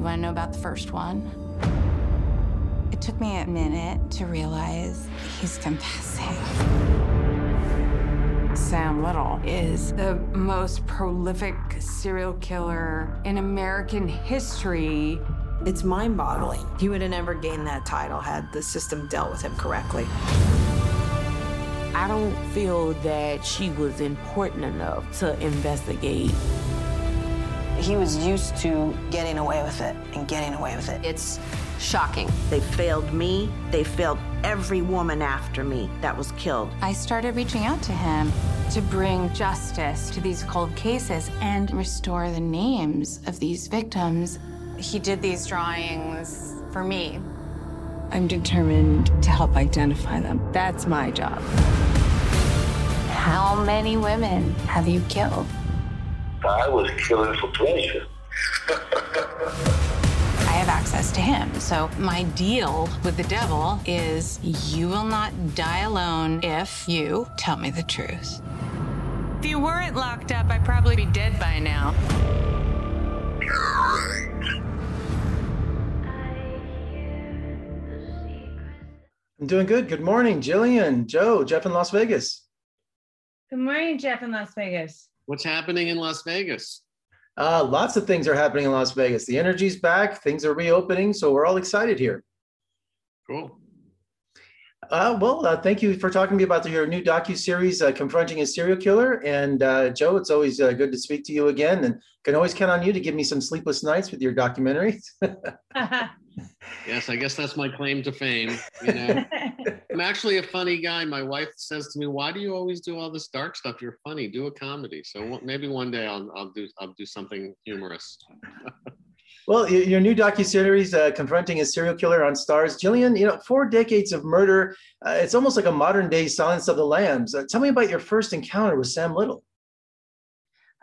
You want to know about the first one? It took me a minute to realize he's confessing. Sam Little is the most prolific serial killer in American history. It's mind boggling. He would have never gained that title had the system dealt with him correctly. I don't feel that she was important enough to investigate. He was used to getting away with it and getting away with it. It's shocking. They failed me, they failed every woman after me that was killed. I started reaching out to him to bring justice to these cold cases and restore the names of these victims. He did these drawings for me. I'm determined to help identify them. That's my job. How many women have you killed? I was killing for pleasure. I have access to him. So my deal with the devil is you will not die alone if you tell me the truth. If you weren't locked up, I'd probably be dead by now. I'm doing good. Good morning, Jillian, Joe, Jeff in Las Vegas. Good morning, Jeff in Las Vegas. What's happening in Las Vegas? Uh, lots of things are happening in Las Vegas. The energy's back, things are reopening, so we're all excited here. Cool. Uh, well, uh, thank you for talking to me about your new docu series, uh, "Confronting a Serial Killer." And uh, Joe, it's always uh, good to speak to you again, and can always count on you to give me some sleepless nights with your documentary. yes, I guess that's my claim to fame. You know, I'm actually a funny guy. My wife says to me, "Why do you always do all this dark stuff? You're funny. Do a comedy." So maybe one day I'll, I'll do I'll do something humorous. Well, your new docu-series, uh, Confronting a Serial Killer on Starz," Jillian, you know, four decades of murder. Uh, it's almost like a modern day Silence of the Lambs. Uh, tell me about your first encounter with Sam Little.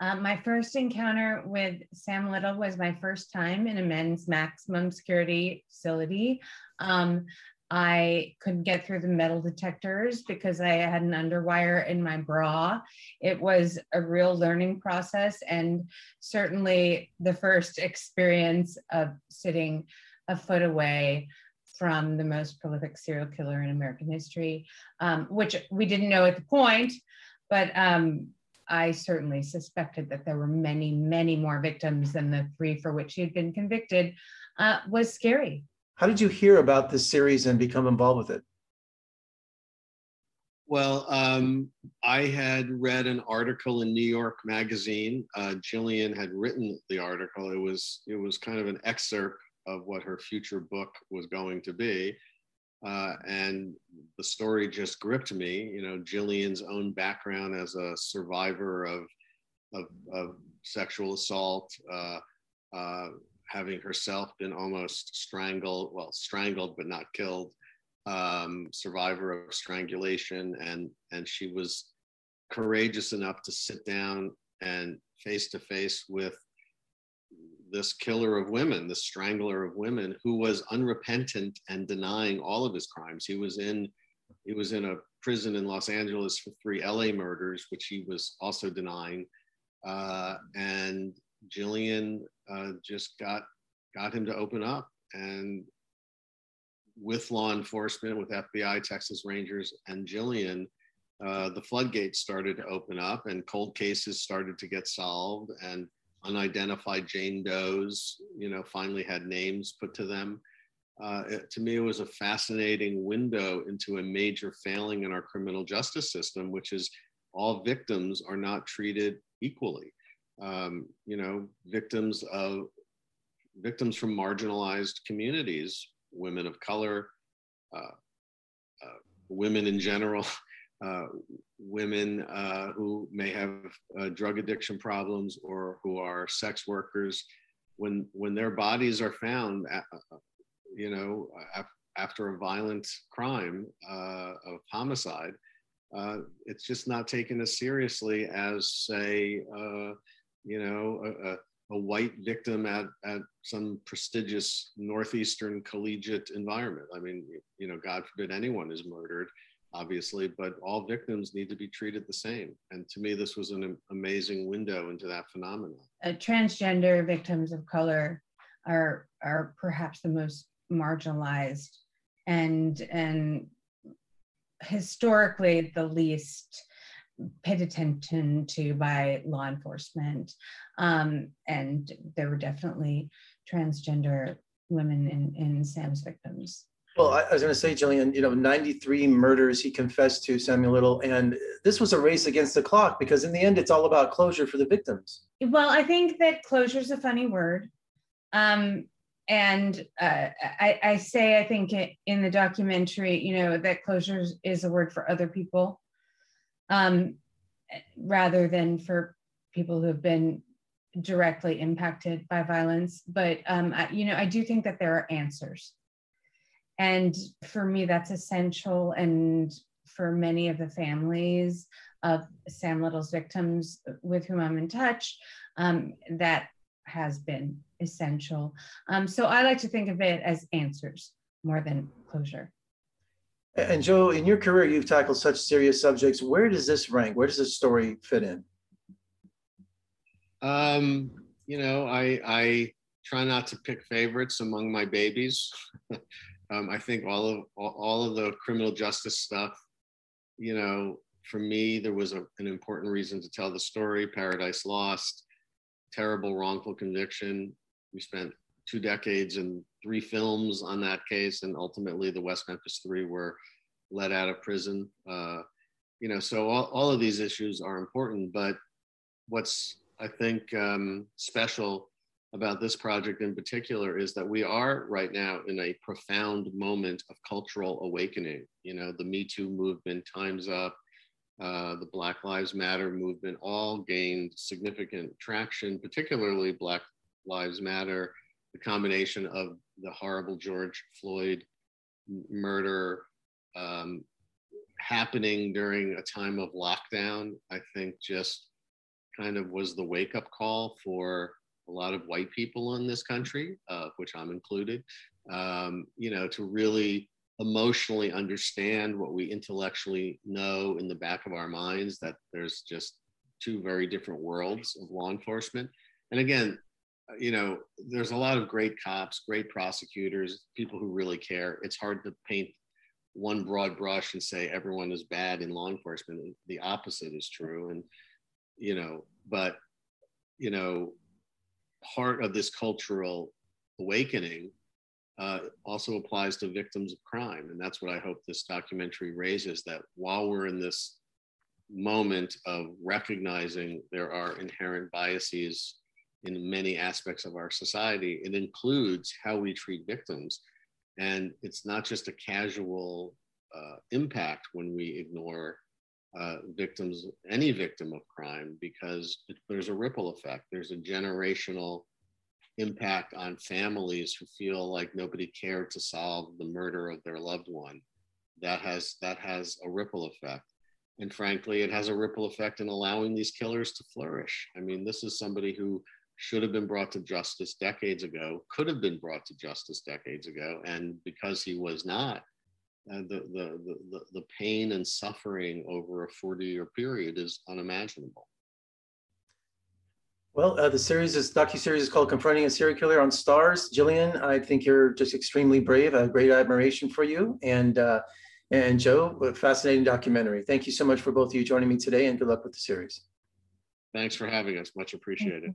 Um, my first encounter with Sam Little was my first time in a men's maximum security facility. Um, I couldn't get through the metal detectors because I had an underwire in my bra. It was a real learning process, and certainly the first experience of sitting a foot away from the most prolific serial killer in American history, um, which we didn't know at the point, but um, I certainly suspected that there were many, many more victims than the three for which he had been convicted, uh, was scary. How did you hear about this series and become involved with it? Well, um, I had read an article in New York Magazine. Uh, Jillian had written the article. It was it was kind of an excerpt of what her future book was going to be, uh, and the story just gripped me. You know, Jillian's own background as a survivor of of, of sexual assault. Uh, uh having herself been almost strangled, well, strangled but not killed, um, survivor of strangulation, and and she was courageous enough to sit down and face to face with this killer of women, this strangler of women, who was unrepentant and denying all of his crimes. He was in he was in a prison in Los Angeles for three LA murders, which he was also denying. Uh, and Jillian uh, just got got him to open up, and with law enforcement, with FBI, Texas Rangers, and Jillian, uh, the floodgates started to open up, and cold cases started to get solved, and unidentified Jane Does, you know, finally had names put to them. Uh, it, to me, it was a fascinating window into a major failing in our criminal justice system, which is all victims are not treated equally um, you know, victims of victims from marginalized communities, women of color, uh, uh, women in general, uh, women uh, who may have uh, drug addiction problems or who are sex workers, when when their bodies are found, uh, you know, after a violent crime of homicide, it's just not taken as seriously as, say, you know, a, a, a white victim at, at some prestigious Northeastern collegiate environment. I mean, you know, God forbid anyone is murdered, obviously, but all victims need to be treated the same. And to me, this was an amazing window into that phenomenon. Uh, transgender victims of color are are perhaps the most marginalized and and historically the least paid attention to by law enforcement. Um, and there were definitely transgender women in, in Sam's victims. Well, I, I was going to say, Jillian, you know, 93 murders he confessed to Samuel Little, and this was a race against the clock because in the end, it's all about closure for the victims. Well, I think that closure is a funny word. Um, and uh, I, I, say, I think in the documentary, you know, that closure is a word for other people um, rather than for people who have been directly impacted by violence. But, um, I, you know, I do think that there are answers. And for me, that's essential. And for many of the families of Sam Little's victims with whom I'm in touch, um, that has been essential. Um, so I like to think of it as answers more than closure. And Joe, in your career, you've tackled such serious subjects. Where does this rank? Where does this story fit in? Um, you know, I I try not to pick favorites among my babies. um, I think all of all of the criminal justice stuff, you know, for me, there was a, an important reason to tell the story. Paradise Lost, terrible wrongful conviction. We spent two decades and three films on that case, and ultimately the West Memphis Three were let out of prison. Uh, you know, so all, all of these issues are important, but what's I think um, special about this project in particular is that we are right now in a profound moment of cultural awakening. You know, the Me Too movement, Time's Up, uh, the Black Lives Matter movement all gained significant traction, particularly Black Lives Matter, the combination of the horrible George Floyd murder um, happening during a time of lockdown, I think just kind of was the wake up call for a lot of white people in this country, uh, which I'm included, um, you know, to really emotionally understand what we intellectually know in the back of our minds that there's just two very different worlds of law enforcement. And again, you know, there's a lot of great cops, great prosecutors, people who really care. It's hard to paint one broad brush and say everyone is bad in law enforcement. The opposite is true. And, you know, but, you know, part of this cultural awakening uh, also applies to victims of crime. And that's what I hope this documentary raises that while we're in this moment of recognizing there are inherent biases in many aspects of our society, it includes how we treat victims. And it's not just a casual uh, impact when we ignore uh, victims, any victim of crime, because there's a ripple effect. There's a generational impact on families who feel like nobody cared to solve the murder of their loved one. That has that has a ripple effect. And frankly, it has a ripple effect in allowing these killers to flourish. I mean, this is somebody who should have been brought to justice decades ago, could have been brought to justice decades ago, and because he was not, uh, the, the, the, the pain and suffering over a 40 year period is unimaginable. Well, uh, the series is docu-series is called "Confronting a Serial Killer" on Starz. Jillian, I think you're just extremely brave. I have great admiration for you, and uh, and Joe, a fascinating documentary. Thank you so much for both of you joining me today, and good luck with the series. Thanks for having us. Much appreciated.